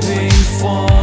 driving for